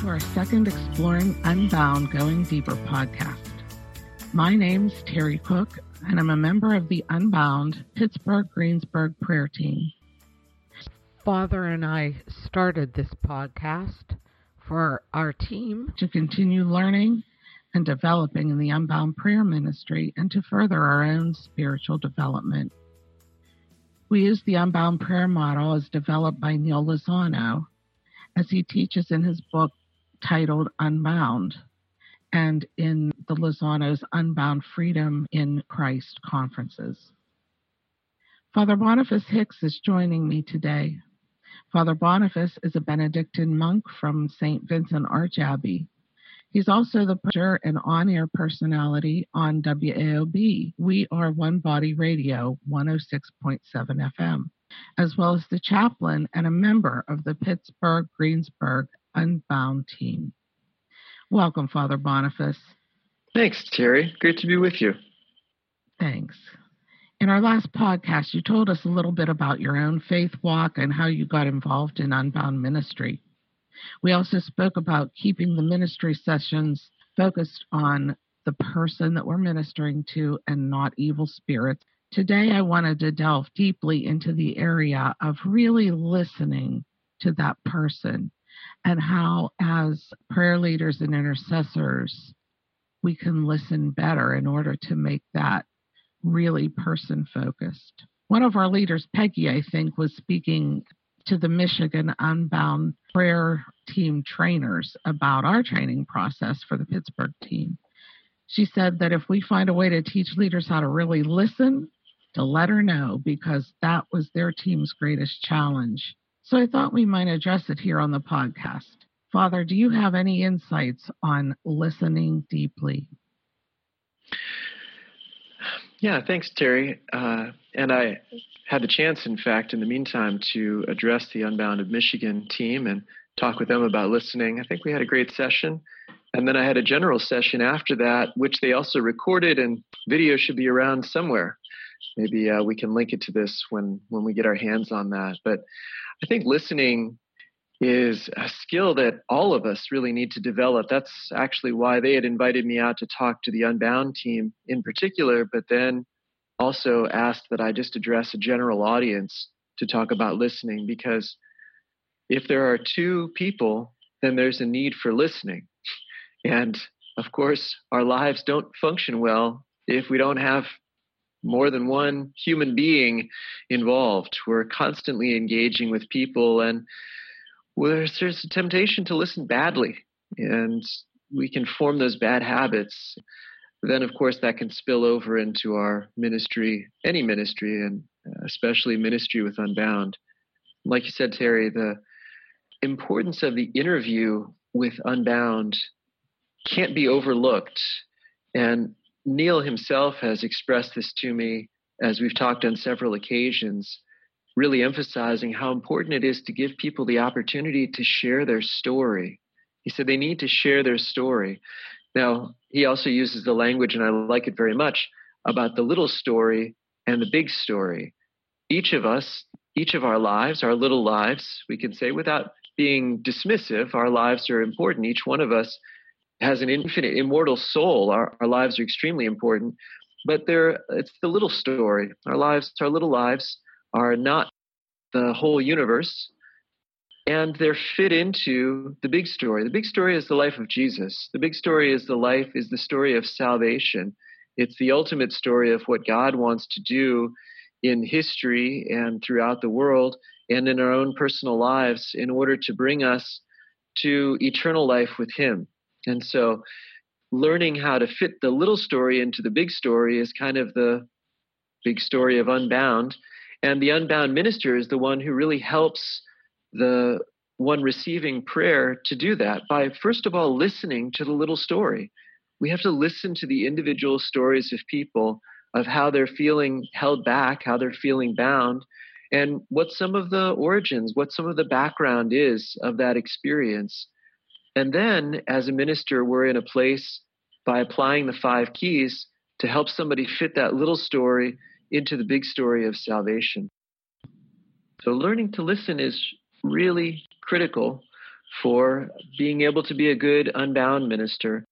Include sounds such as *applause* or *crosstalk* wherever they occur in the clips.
To our second Exploring Unbound Going Deeper podcast. My name's Terry Cook, and I'm a member of the Unbound Pittsburgh Greensburg prayer team. Father and I started this podcast for our team to continue learning and developing in the Unbound Prayer Ministry and to further our own spiritual development. We use the Unbound Prayer model as developed by Neil Lozano as he teaches in his book titled Unbound and in the Lozano's Unbound Freedom in Christ conferences. Father Boniface Hicks is joining me today. Father Boniface is a Benedictine monk from St. Vincent Archabbey. He's also the producer and on air personality on WAOB. We are One Body Radio, 106.7 FM, as well as the chaplain and a member of the Pittsburgh Greensburg Unbound team. Welcome, Father Boniface. Thanks, Terry. Great to be with you. Thanks. In our last podcast, you told us a little bit about your own faith walk and how you got involved in Unbound Ministry. We also spoke about keeping the ministry sessions focused on the person that we're ministering to and not evil spirits. Today, I wanted to delve deeply into the area of really listening to that person and how, as prayer leaders and intercessors, we can listen better in order to make that really person focused. One of our leaders, Peggy, I think, was speaking to the Michigan Unbound prayer team trainers about our training process for the Pittsburgh team. She said that if we find a way to teach leaders how to really listen, to let her know because that was their team's greatest challenge. So I thought we might address it here on the podcast. Father, do you have any insights on listening deeply? Yeah, thanks, Terry. Uh, and I had the chance, in fact, in the meantime, to address the Unbound of Michigan team and talk with them about listening. I think we had a great session. And then I had a general session after that, which they also recorded, and video should be around somewhere. Maybe uh, we can link it to this when when we get our hands on that. But I think listening is a skill that all of us really need to develop. That's actually why they had invited me out to talk to the Unbound team in particular, but then also asked that I just address a general audience to talk about listening because if there are two people, then there's a need for listening. And of course, our lives don't function well if we don't have more than one human being involved. We're constantly engaging with people, and there's, there's a temptation to listen badly, and we can form those bad habits. Then, of course, that can spill over into our ministry, any ministry, and especially ministry with Unbound. Like you said, Terry, the importance of the interview with Unbound can't be overlooked. And Neil himself has expressed this to me as we've talked on several occasions, really emphasizing how important it is to give people the opportunity to share their story. He said they need to share their story. Now, he also uses the language, and I like it very much, about the little story and the big story. Each of us, each of our lives, our little lives, we can say without being dismissive, our lives are important. Each one of us has an infinite, immortal soul. Our, our lives are extremely important, but they're, it's the little story. Our lives, our little lives, are not the whole universe, and they're fit into the big story. The big story is the life of Jesus. The big story is the life is the story of salvation. It's the ultimate story of what God wants to do in history and throughout the world and in our own personal lives in order to bring us to eternal life with Him. And so learning how to fit the little story into the big story is kind of the big story of Unbound. And the Unbound minister is the one who really helps the one receiving prayer to do that by, first of all, listening to the little story. We have to listen to the individual stories of people of how they're feeling held back, how they're feeling bound, and what some of the origins, what some of the background is of that experience. And then, as a minister, we're in a place by applying the five keys to help somebody fit that little story into the big story of salvation. So, learning to listen is really critical for being able to be a good unbound minister.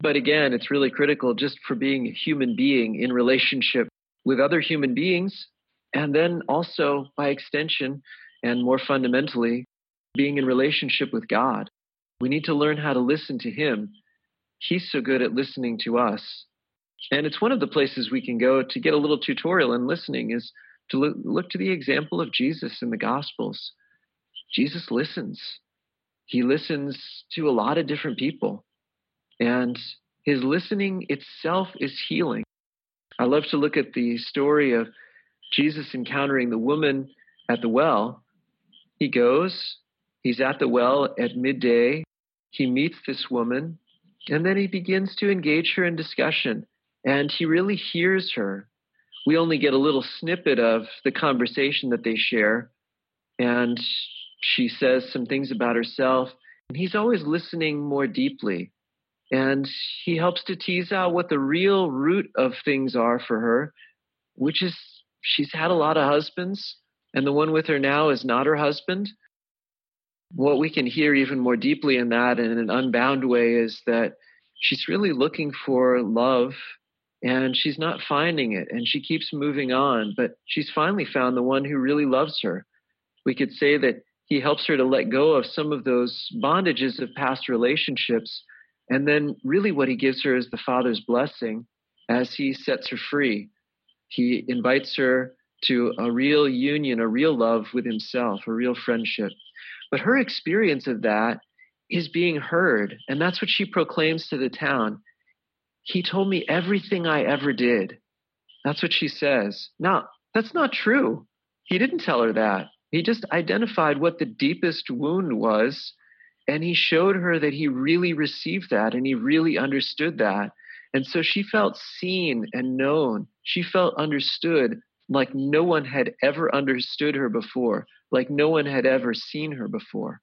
But again, it's really critical just for being a human being in relationship with other human beings, and then also by extension and more fundamentally, being in relationship with God. We need to learn how to listen to Him. He's so good at listening to us. And it's one of the places we can go to get a little tutorial in listening is to look, to the example of Jesus in the Gospels. Jesus listens. He listens to a lot of different people. And his listening itself is healing. I love to look at the story of Jesus encountering the woman at the well. He goes, he's at the well at midday, he meets this woman, and then he begins to engage her in discussion. And he really hears her. We only get a little snippet of the conversation that they share. And she says some things about herself. And he's always listening more deeply. And he helps to tease out what the real root of things are for her, which is she's had a lot of husbands, and the one with her now is not her husband. What we can hear even more deeply in that in an unbound way is that she's really looking for love and she's not finding it and she keeps moving on, but she's finally found the one who really loves her. We could say that he helps her to let go of some of those bondages of past relationships and then, really, what he gives her is the Father's blessing as he sets her free. He invites her to a real union, a real love with himself, a real friendship. But her experience of that is being heard. And that's what she proclaims to the town. He told me everything I ever did. That's what she says. Now, that's not true. He didn't tell her that. He just identified what the deepest wound was and he showed her that he really received that and he really understood that. And so she felt seen and known. She felt understood like no one had ever understood her before, like no one had ever seen her before.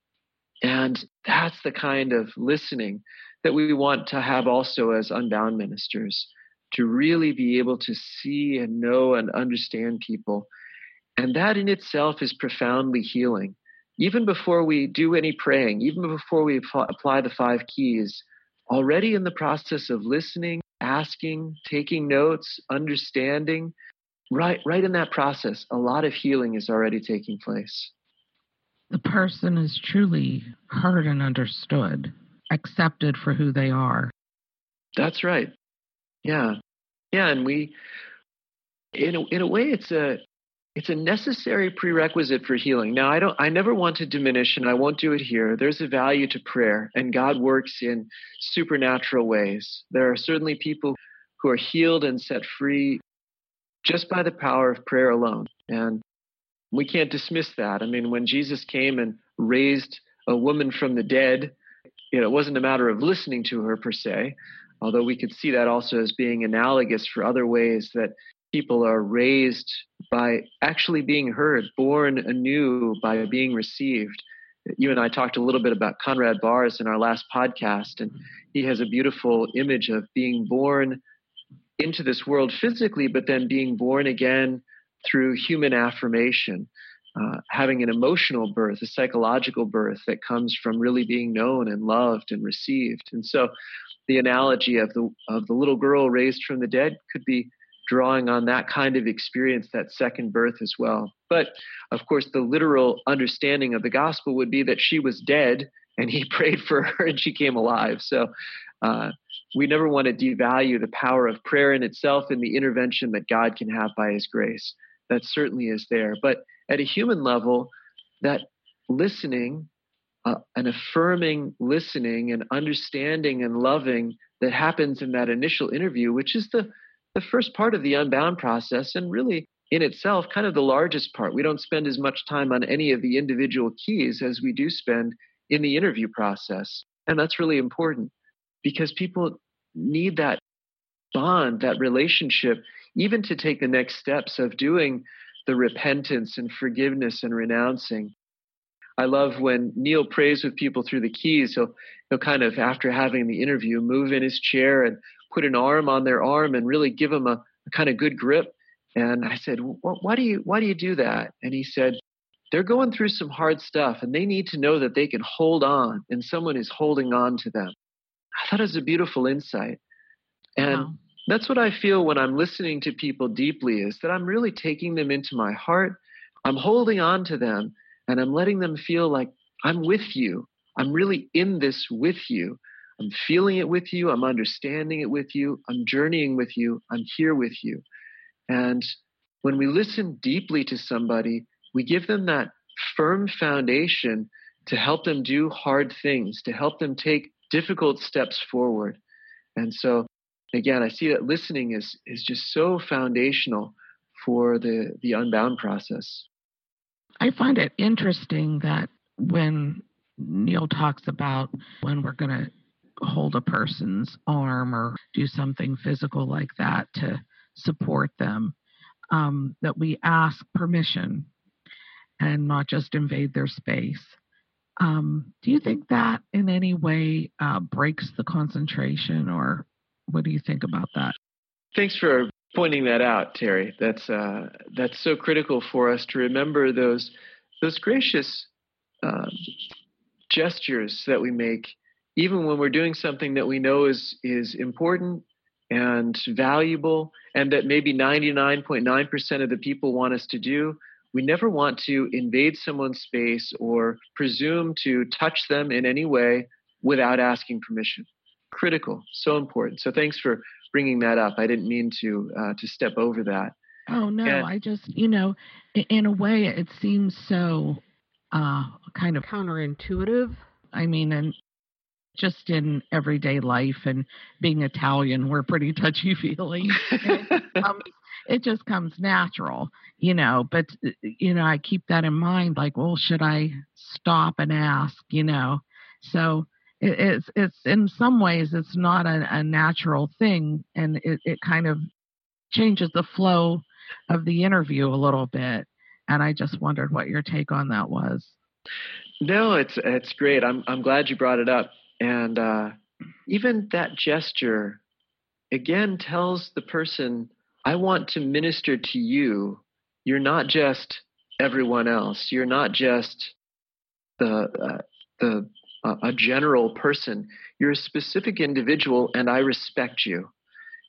And that's the kind of listening that we want to have also as unbound ministers to really be able to see and know and understand people. And that in itself is profoundly healing even before we do any praying, even before we apply the five keys, already in the process of listening, asking, taking notes, understanding, right, right in that process, a lot of healing is already taking place. The person is truly heard and understood, accepted for who they are. That's right. Yeah. Yeah. And we, in a, in a way, it's a, it's a necessary prerequisite for healing. Now, I don't I never want to diminish and I won't do it here. There's a value to prayer and God works in supernatural ways. There are certainly people who are healed and set free just by the power of prayer alone. And we can't dismiss that. I mean, when Jesus came and raised a woman from the dead, you know, it wasn't a matter of listening to her per se, although we could see that also as being analogous for other ways that people are raised by actually being heard, born anew by being received. You and I talked a little bit about Conrad Baars in our last podcast, and he has a beautiful image of being born into this world physically, but then being born again through human affirmation, uh, having an emotional birth, a psychological birth that comes from really being known and loved and received. And so, the analogy of the of the little girl raised from the dead could be drawing on that kind of experience, that second birth as well. But of course, the literal understanding of the gospel would be that she was dead and he *laughs* prayed for her and she came alive. So uh, we never want to devalue the power of prayer in itself and the intervention that God can have by his grace. That certainly is there. But at a human level, that listening, uh, an affirming listening and understanding and loving that happens in that initial interview, which is the the first part of the unbound process, and really in itself, kind of the largest part. We don't spend as much time on any of the individual keys as we do spend in the interview process. And that's really important because people need that bond, that relationship, even to take the next steps of doing the repentance and forgiveness and renouncing. I love when Neil prays with people through the keys. He'll, he'll kind of, after having the interview, move in his chair and put an arm on their arm and really give them a, a kind of good grip. And I said, why do you why do you do that? And he said, they're going through some hard stuff and they need to know that they can hold on and someone is holding on to them. I thought it was a beautiful insight. And wow. that's what I feel when I'm listening to people deeply is that I'm really taking them into my heart. I'm holding on to them and I'm letting them feel like I'm with you. I'm really in this with you. I'm feeling it with you. I'm understanding it with you. I'm journeying with you. I'm here with you. And when we listen deeply to somebody, we give them that firm foundation to help them do hard things, to help them take difficult steps forward. And so, again, I see that listening is, is just so foundational for the, the unbound process. I find it interesting that when Neil talks about when we're going to hold a person's arm or do something physical like that to support them, um, that we ask permission and not just invade their space. Um, do you think that in any way uh, breaks the concentration, or what do you think about that? Thanks for pointing that out, Terry. That's uh, that's so critical for us to remember those those gracious um, gestures that we make, even when we're doing something that we know is is important and valuable, and that maybe 99.9% of the people want us to do. We never want to invade someone's space or presume to touch them in any way without asking permission. Critical, so important. So thanks for bringing that up. I didn't mean to uh, to step over that. Oh no, and, I just you know, in a way, it seems so uh, kind of counterintuitive. I mean, and just in everyday life and being Italian, we're pretty touchy *laughs* feely. um, it just comes natural, you know. But uh, you know, I keep that in mind. Like, well, should I stop and ask? You know, so it, it's it's in some ways it's not a, a natural thing, and it, it kind of changes the flow of the interview a little bit. And I just wondered what your take on that was. No, it's it's great. I'm I'm glad you brought it up. And uh, even that gesture again tells the person, I want to minister to you. You're not just everyone else. You're not just the uh, the uh, a general person. You're a specific individual, and I respect you.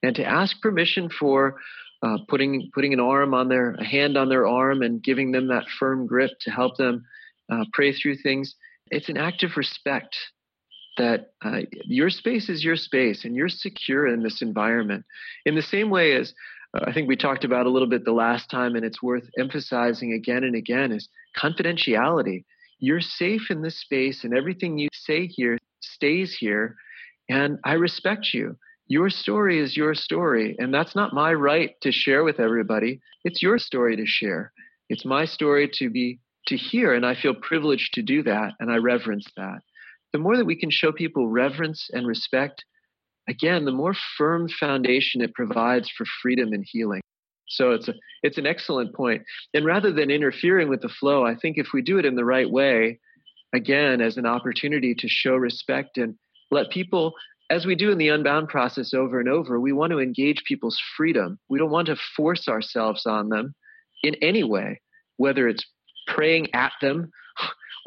And to ask permission for uh, putting putting an arm on their a hand on their arm and giving them that firm grip to help them uh, pray through things. It's an act of respect that uh, your space is your space and you're secure in this environment. In the same way as uh, I think we talked about a little bit the last time, and it's worth emphasizing again and again, is confidentiality. You're safe in this space, and everything you say here stays here, and I respect you. Your story is your story, and that's not my right to share with everybody. It's your story to share. It's my story to be to hear, and I feel privileged to do that, and I reverence that. The more that we can show people reverence and respect, again, the more firm foundation it provides for freedom and healing. So it's a it's an excellent point. And rather than interfering with the flow, I think if we do it in the right way, again, as an opportunity to show respect and let people as we do in the unbound process over and over, we want to engage people's freedom. We don't want to force ourselves on them in any way, whether it's praying at them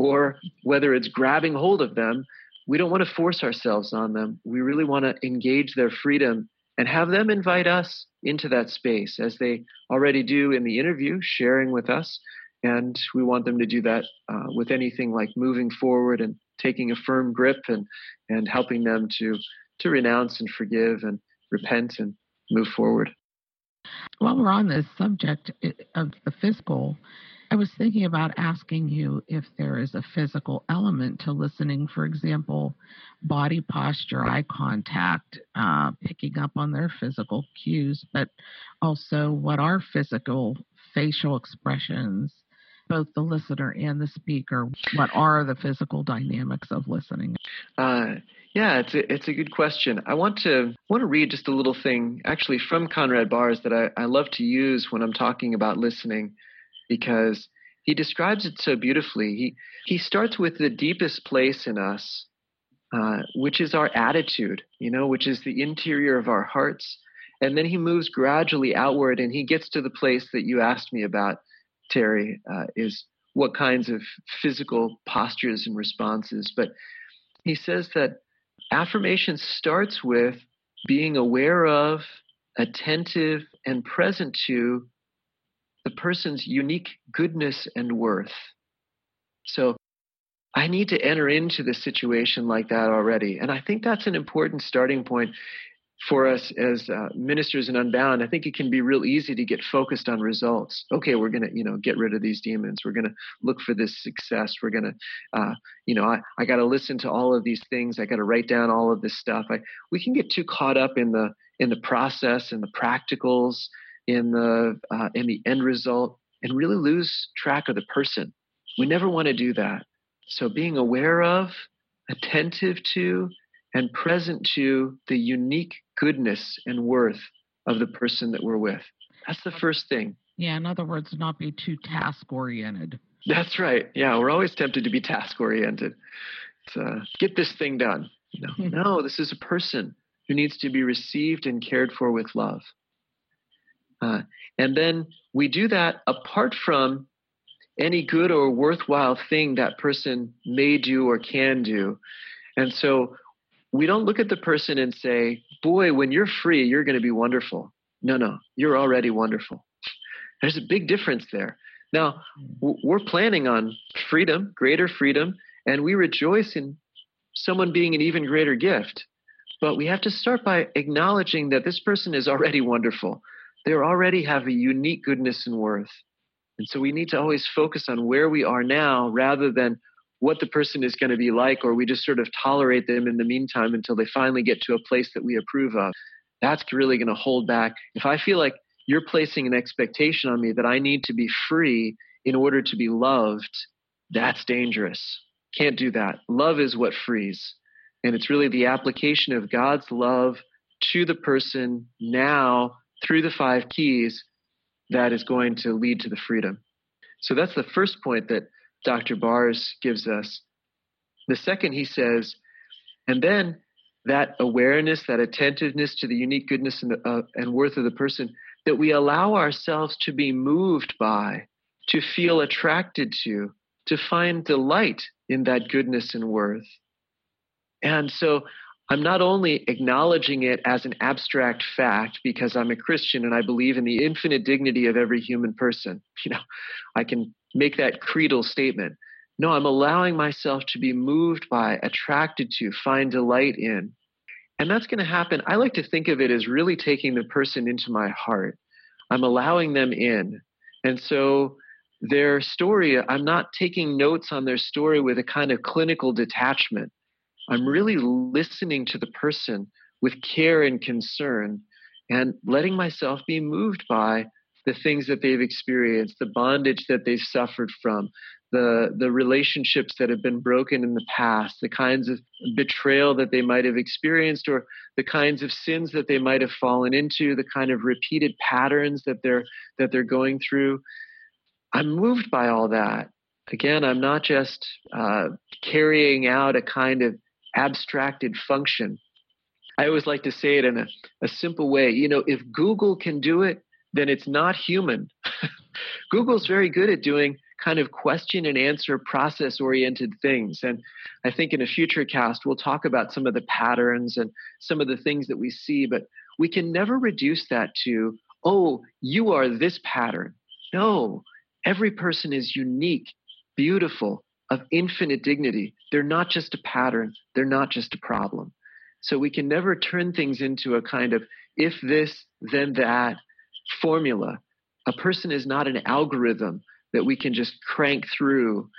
or whether it's grabbing hold of them. We don't want to force ourselves on them. We really want to engage their freedom and have them invite us into that space as they already do in the interview, sharing with us. And we want them to do that uh, with anything like moving forward and taking a firm grip and, and helping them to, to renounce and forgive and repent and move forward. While we're on this subject of the physical, I was thinking about asking you if there is a physical element to listening, for example, body posture, eye contact, uh, picking up on their physical cues, but also what are physical facial expressions, both the listener and the speaker? What are the physical dynamics of listening? Uh, yeah, it's a, it's a good question. I want to want to read just a little thing actually from Conrad Baars that I, I love to use when I'm talking about listening because he describes it so beautifully. He he starts with the deepest place in us, uh, which is our attitude, you know, which is the interior of our hearts, and then he moves gradually outward, and he gets to the place that you asked me about, Terry, uh, is what kinds of physical postures and responses, but he says that affirmation starts with being aware of, attentive, and present to the person's unique goodness and worth. So I need to enter into the situation like that already. And I think that's an important starting point for us as uh, ministers in Unbound. I think it can be real easy to get focused on results. Okay, we're going to, you know, get rid of these demons. We're going to look for this success. We're going to, uh, you know, I, I got to listen to all of these things. I got to write down all of this stuff. I, we can get too caught up in the in the process and the practicals, in the uh, in the end result, and really lose track of the person. We never want to do that. So being aware of, attentive to, and present to the unique goodness and worth of the person that we're with. That's the first thing. Yeah, in other words, not be too task oriented. That's right. Yeah, we're always tempted to be task oriented. Uh, get this thing done. You know, *laughs* no, this is a person who needs to be received and cared for with love. Uh, and then we do that apart from any good or worthwhile thing that person may do or can do. And so we don't look at the person and say, boy, when you're free, you're going to be wonderful. No, no, you're already wonderful. There's a big difference there. Now, we're planning on freedom, greater freedom, and we rejoice in someone being an even greater gift. But we have to start by acknowledging that this person is already wonderful. They already have a unique goodness and worth. And so we need to always focus on where we are now rather than what the person is going to be like, or we just sort of tolerate them in the meantime until they finally get to a place that we approve of. That's really going to hold back. If I feel like you're placing an expectation on me that I need to be free in order to be loved, that's dangerous. Can't do that. Love is what frees. And it's really the application of God's love to the person now through the five keys that is going to lead to the freedom. So that's the first point that Dr. Baars gives us. The second, he says, and then that awareness, that attentiveness to the unique goodness and, the, uh, and worth of the person, that we allow ourselves to be moved by, to feel attracted to, to find delight in that goodness and worth. And so I'm not only acknowledging it as an abstract fact because I'm a Christian and I believe in the infinite dignity of every human person. *laughs* You know, I can make that creedal statement. No, I'm allowing myself to be moved by, attracted to, find delight in. And that's going to happen. I like to think of it as really taking the person into my heart. I'm allowing them in. And so their story, I'm not taking notes on their story with a kind of clinical detachment. I'm really listening to the person with care and concern and letting myself be moved by the things that they've experienced, the bondage that they've suffered from, the, the relationships that have been broken in the past, the kinds of betrayal that they might have experienced, or the kinds of sins that they might have fallen into, the kind of repeated patterns that they're that they're going through. I'm moved by all that. Again, I'm not just uh, carrying out a kind of abstracted function. I always like to say it in a, a simple way. You know, if Google can do it, then it's not human. *laughs* Google's very good at doing kind of question and answer process oriented things. And I think in a future cast, we'll talk about some of the patterns and some of the things that we see, but we can never reduce that to, oh, you are this pattern. No, every person is unique, beautiful, of infinite dignity. They're not just a pattern, they're not just a problem. So we can never turn things into a kind of if this, then that formula. A person is not an algorithm that we can just crank through.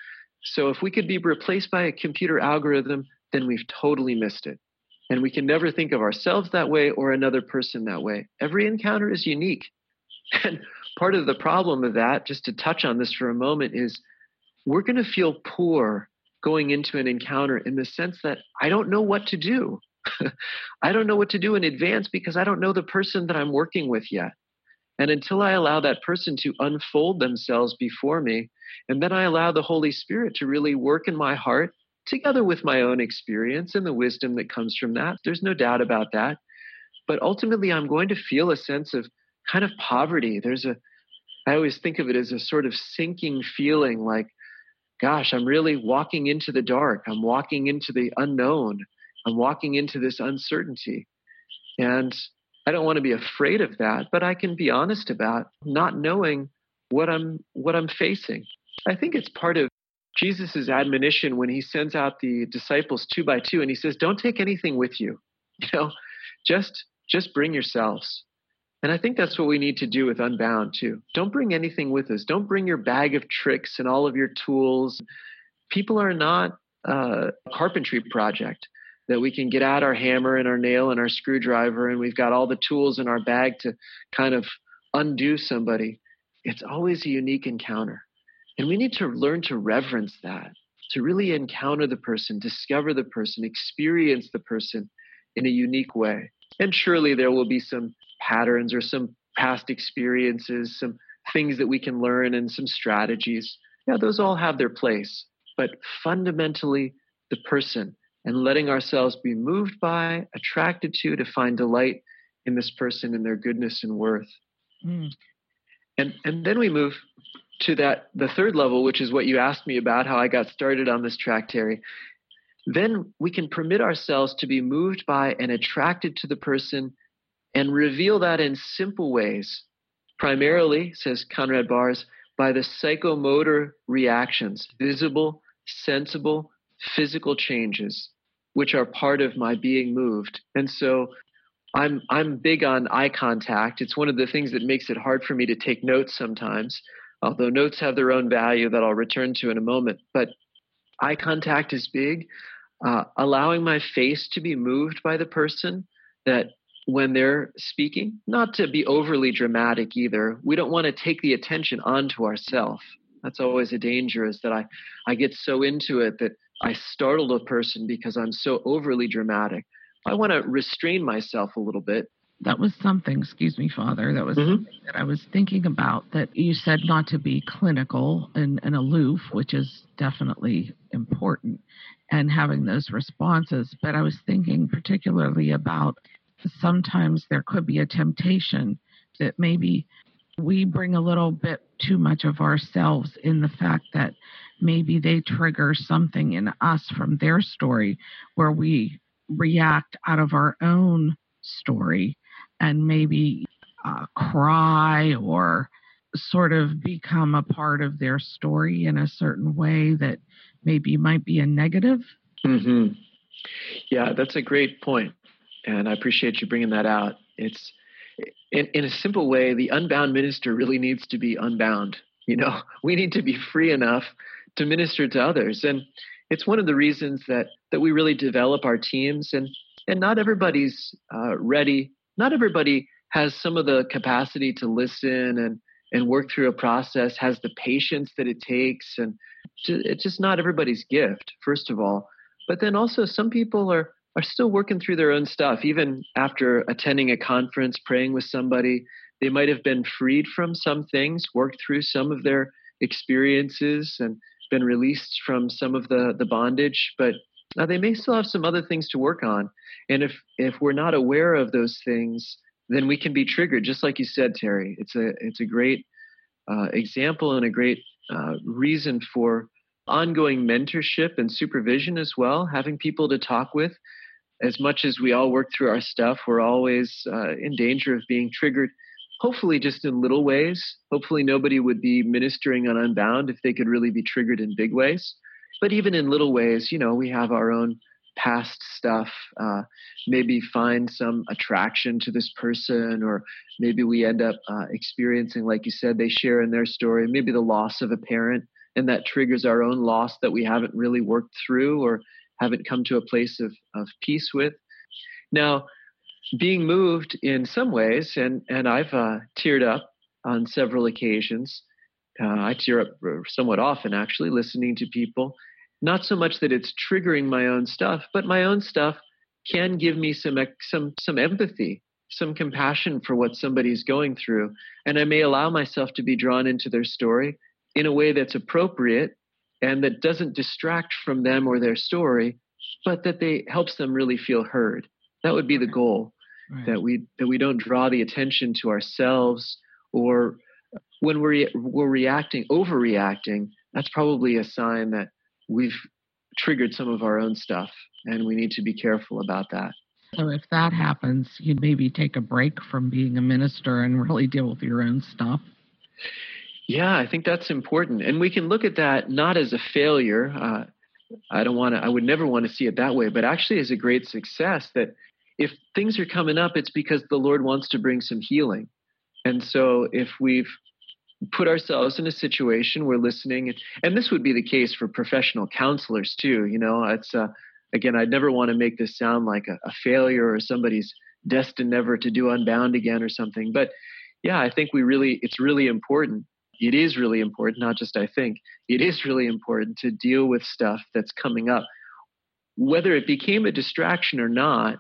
So if we could be replaced by a computer algorithm, then we've totally missed it. And we can never think of ourselves that way or another person that way. Every encounter is unique. *laughs* And part of the problem of that, just to touch on this for a moment, is we're going to feel poor going into an encounter in the sense that I don't know what to do. *laughs* I don't know what to do in advance because I don't know the person that I'm working with yet. And until I allow that person to unfold themselves before me, and then I allow the Holy Spirit to really work in my heart together with my own experience and the wisdom that comes from that, there's no doubt about that. But ultimately, I'm going to feel a sense of kind of poverty. There's a, I always think of it as a sort of sinking feeling like gosh, I'm really walking into the dark. I'm walking into the unknown. I'm walking into this uncertainty. And I don't want to be afraid of that, but I can be honest about not knowing what I'm what I'm facing. I think it's part of Jesus' admonition when he sends out the disciples two by two and he says, Don't take anything with you. You know, just just bring yourselves. And I think that's what we need to do with Unbound too. Don't bring anything with us. Don't bring your bag of tricks and all of your tools. People are not uh, a carpentry project that we can get out our hammer and our nail and our screwdriver and we've got all the tools in our bag to kind of undo somebody. It's always a unique encounter. And we need to learn to reverence that, to really encounter the person, discover the person, experience the person in a unique way. And surely there will be some patterns or some past experiences, some things that we can learn and some strategies. Yeah, those all have their place. But fundamentally, the person and letting ourselves be moved by, attracted to, to find delight in this person and their goodness and worth. Mm. And and then we move to that the third level, which is what you asked me about, how I got started on this track, Terry. Then we can permit ourselves to be moved by and attracted to the person and reveal that in simple ways. Primarily, says Conrad Baars, by the psychomotor reactions, visible, sensible, physical changes, which are part of my being moved. And so I'm I'm big on eye contact. It's one of the things that makes it hard for me to take notes sometimes, although notes have their own value that I'll return to in a moment. But eye contact is big. Uh, allowing my face to be moved by the person that when they're speaking, not to be overly dramatic either. We don't want to take the attention onto ourselves. That's always a danger is that I, I get so into it that I startle a person because I'm so overly dramatic. I want to restrain myself a little bit. That was something, excuse me, Father, that was mm-hmm. something that I was thinking about that you said not to be clinical and, and aloof, which is definitely important, and having those responses. But I was thinking particularly about sometimes there could be a temptation that maybe we bring a little bit too much of ourselves in the fact that maybe they trigger something in us from their story where we react out of our own story and maybe uh, cry or sort of become a part of their story in a certain way that maybe might be a negative. Mm-hmm. Yeah, that's a great point, and I appreciate you bringing that out. It's in, in a simple way, the unbound minister really needs to be unbound. You know, *laughs* we need to be free enough to minister to others. And it's one of the reasons that that we really develop our teams and and not everybody's uh, ready. Not everybody has some of the capacity to listen and and work through a process, has the patience that it takes, and it's just not everybody's gift. First of all, but then also some people are are still working through their own stuff, even after attending a conference, praying with somebody. They might have been freed from some things, worked through some of their experiences, and been released from some of the, the bondage, but uh, they may still have some other things to work on. And if, if we're not aware of those things, then we can be triggered, just like you said, Terry. It's a, it's a great uh, example and a great uh, reason for ongoing mentorship and supervision as well, having people to talk with. As much as we all work through our stuff, we're always uh, in danger of being triggered hopefully just in little ways. Hopefully, nobody would be ministering on Unbound if they could really be triggered in big ways. But even in little ways, you know, we have our own past stuff. Uh, maybe find some attraction to this person, or maybe we end up uh, experiencing, like you said, they share in their story, maybe the loss of a parent, and that triggers our own loss that we haven't really worked through or haven't come to a place of, of peace with. Now, being moved in some ways, and and I've uh, teared up on several occasions. Uh, I tear up somewhat often, actually, listening to people. Not so much that it's triggering my own stuff, but my own stuff can give me some some some empathy, some compassion for what somebody's going through, and I may allow myself to be drawn into their story in a way that's appropriate and that doesn't distract from them or their story, but that they helps them really feel heard. That would be the goal right. that we that we don't draw the attention to ourselves or when we're we're reacting overreacting that's probably a sign that we've triggered some of our own stuff and we need to be careful about that. So if that happens, you'd maybe take a break from being a minister and really deal with your own stuff. Yeah, I think that's important. And we can look at that not as a failure. Uh, I don't want to, I would never want to see it that way, but actually as a great success that if things are coming up, it's because the Lord wants to bring some healing. And so if we've put ourselves in a situation we're listening and this would be the case for professional counselors too you know it's uh, again i'd never want to make this sound like a, a, failure or somebody's destined never to do unbound again or something but yeah i think we really it's really important. It is really important not just i think it is really important to deal with stuff that's coming up. Whether it became a distraction or not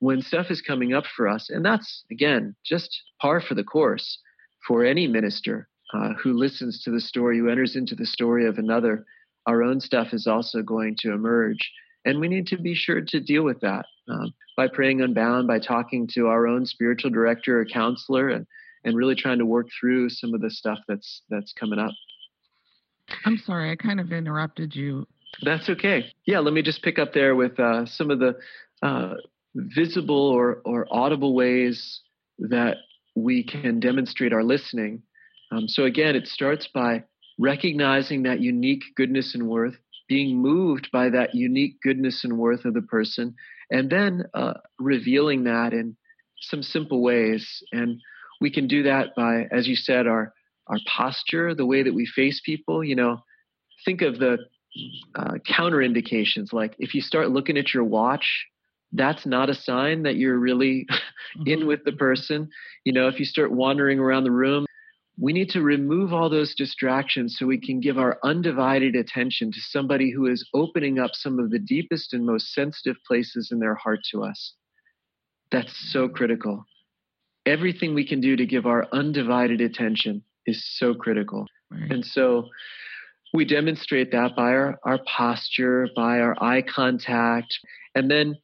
when stuff is coming up for us and that's again just par for the course for any minister uh, who listens to the story, who enters into the story of another, our own stuff is also going to emerge. And we need to be sure to deal with that um, by praying unbound, by talking to our own spiritual director or counselor, and, and really trying to work through some of the stuff that's that's coming up. I'm sorry, I kind of interrupted you. That's okay. Yeah, let me just pick up there with uh, some of the uh, visible or, or audible ways that we can demonstrate our listening um, so again, it starts by recognizing that unique goodness and worth, being moved by that unique goodness and worth of the person, and then uh, revealing that in some simple ways. And we can do that by, as you said, our our posture, the way that we face people. You know, think of the uh, counter indications. Like if you start looking at your watch, that's not a sign that you're really *laughs* in mm-hmm. with the person. You know, if you start wandering around the room, we need to remove all those distractions so we can give our undivided attention to somebody who is opening up some of the deepest and most sensitive places in their heart to us. That's so critical. Everything we can do to give our undivided attention is so critical. Right. And so we demonstrate that by our, our posture, by our eye contact, and then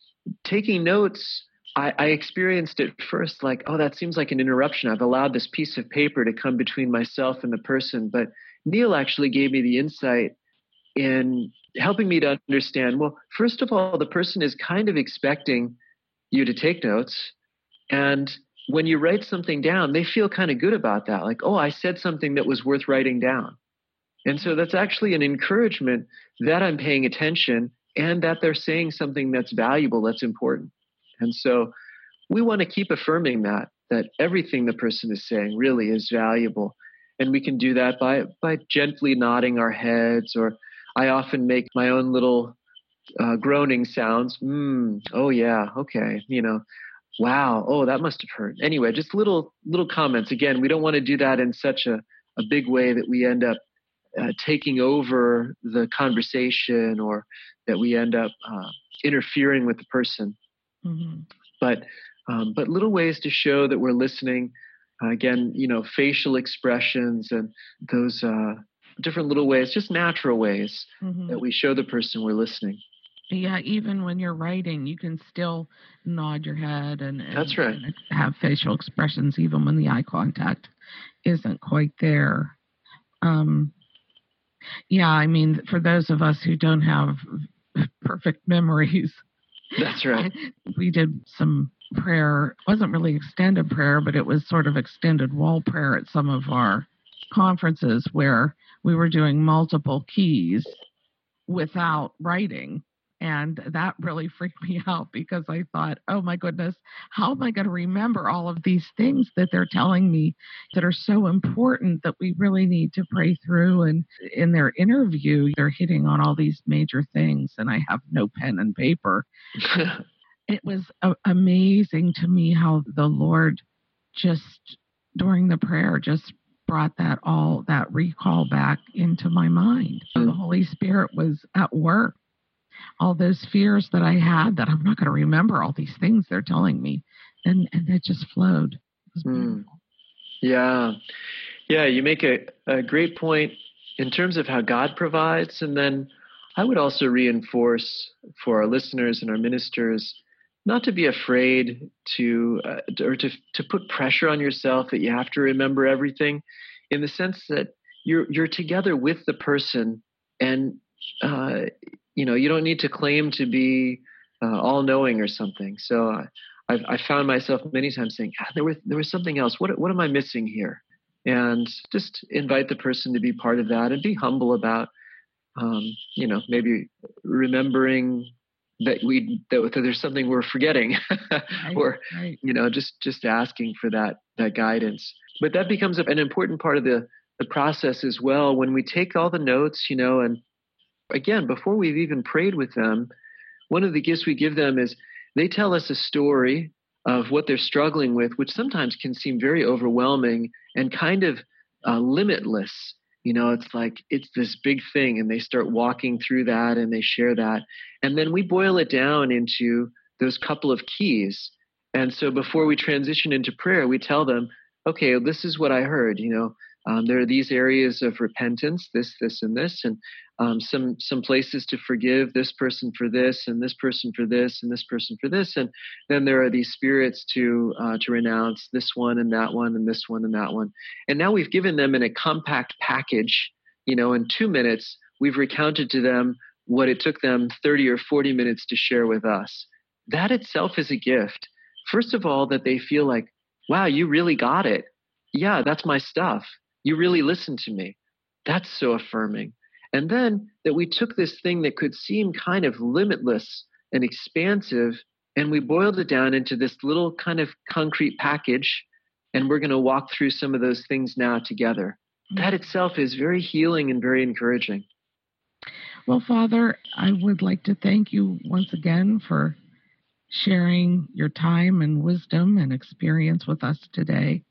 taking notes I, I experienced it first like, oh, that seems like an interruption. I've allowed this piece of paper to come between myself and the person. But Neil actually gave me the insight in helping me to understand well, first of all, the person is kind of expecting you to take notes. And when you write something down, they feel kind of good about that. Like, oh, I said something that was worth writing down. And so that's actually an encouragement that I'm paying attention and that they're saying something that's valuable, that's important. And so we want to keep affirming that, that everything the person is saying really is valuable. And we can do that by, by gently nodding our heads, or I often make my own little uh, groaning sounds. Mm, oh, yeah, okay, you know, wow, oh, that must have hurt. Anyway, just little, little comments. Again, we don't want to do that in such a, a big way that we end up uh, taking over the conversation or that we end up uh, interfering with the person. Mm-hmm. But um, but little ways to show that we're listening. Uh, again, you know, facial expressions and those uh, different little ways, just natural ways mm-hmm. that we show the person we're listening. Yeah, even when you're writing, you can still nod your head and, and that's right. And have facial expressions, even when the eye contact isn't quite there. Um, yeah, I mean, for those of us who don't have *laughs* perfect memories, that's right. *laughs* we did some prayer. It wasn't really extended prayer, but it was sort of extended wall prayer at some of our conferences where we were doing multiple keys without writing. And that really freaked me *laughs* out because I thought, oh my goodness, how am I going to remember all of these things that they're telling me that are so important that we really need to pray through? And in their interview, they're hitting on all these major things, and I have no pen and paper. *laughs* it was uh, amazing to me how the Lord just during the prayer just brought that all that recall back into my mind. The mm. Holy Spirit was at work all those fears that I had that I'm not going to remember all these things they're telling me. And, and it just flowed. It was beautiful. Mm. Yeah. Yeah. You make a, a great point in terms of how God provides. And then I would also reinforce for our listeners and our ministers not to be afraid to uh, or to to put pressure on yourself that you have to remember everything in the sense that you're you're together with the person, and uh, you know you don't need to claim to be uh, all knowing or something. So I, I've, I found myself many times saying, ah, there was there was something else. What what am I missing here? And just invite the person to be part of that, and be humble about, um, you know, maybe remembering that we that, that there's something we're forgetting, *laughs* right, or right. you know, just just asking for that that guidance. But that becomes an important part of the the process as well when we take all the notes, you know, and again before we've even prayed with them, one of the gifts we give them is they tell us a story of what they're struggling with, which sometimes can seem very overwhelming and kind of uh, limitless. You know, it's like it's this big thing, and they start walking through that and they share that. And then we boil it down into those couple of keys. And so before we transition into prayer, we tell them, okay, this is what I heard. You know, um, there are these areas of repentance, this, this, and this, and um, some some places to forgive this person for this, and this person for this, and this person for this, and then there are these spirits to uh, to renounce this one and that one and this one and that one. And now we've given them in a compact package. You know, in two minutes, we've recounted to them what it took them 30 or 40 minutes to share with us. That itself is a gift. First of all, that they feel like, wow, you really got it. Yeah, that's my stuff you really listened to me. That's so affirming. And then that we took this thing that could seem kind of limitless and expansive, and we boiled it down into this little kind of concrete package. And we're going to walk through some of those things now together. Mm-hmm. That itself is very healing and very encouraging. Well, Father, I would like to thank you once again for sharing your time and wisdom and experience with us today.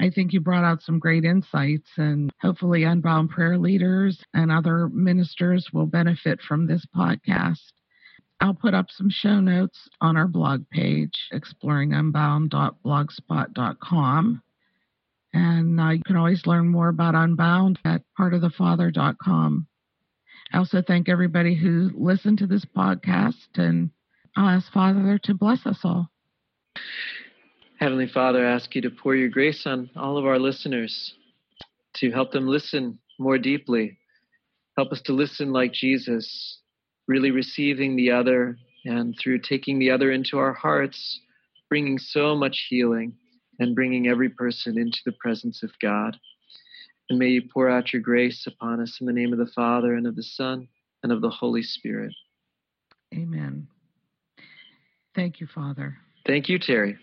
I think you brought out some great insights, and hopefully, Unbound prayer leaders and other ministers will benefit from this podcast. I'll put up some show notes on our blog page, exploringunbound.blogspot.com. And uh, you can always learn more about Unbound at heartofthefather.com. I also thank everybody who listened to this podcast, and I'll ask Father to bless us all. Heavenly Father, I ask you to pour your grace on all of our listeners, to help them listen more deeply. Help us to listen like Jesus, really receiving the other, and through taking the other into our hearts, bringing so much healing and bringing every person into the presence of God. And may you pour out your grace upon us in the name of the Father, and of the Son, and of the Holy Spirit. Amen. Thank you, Father. Thank you, Terry.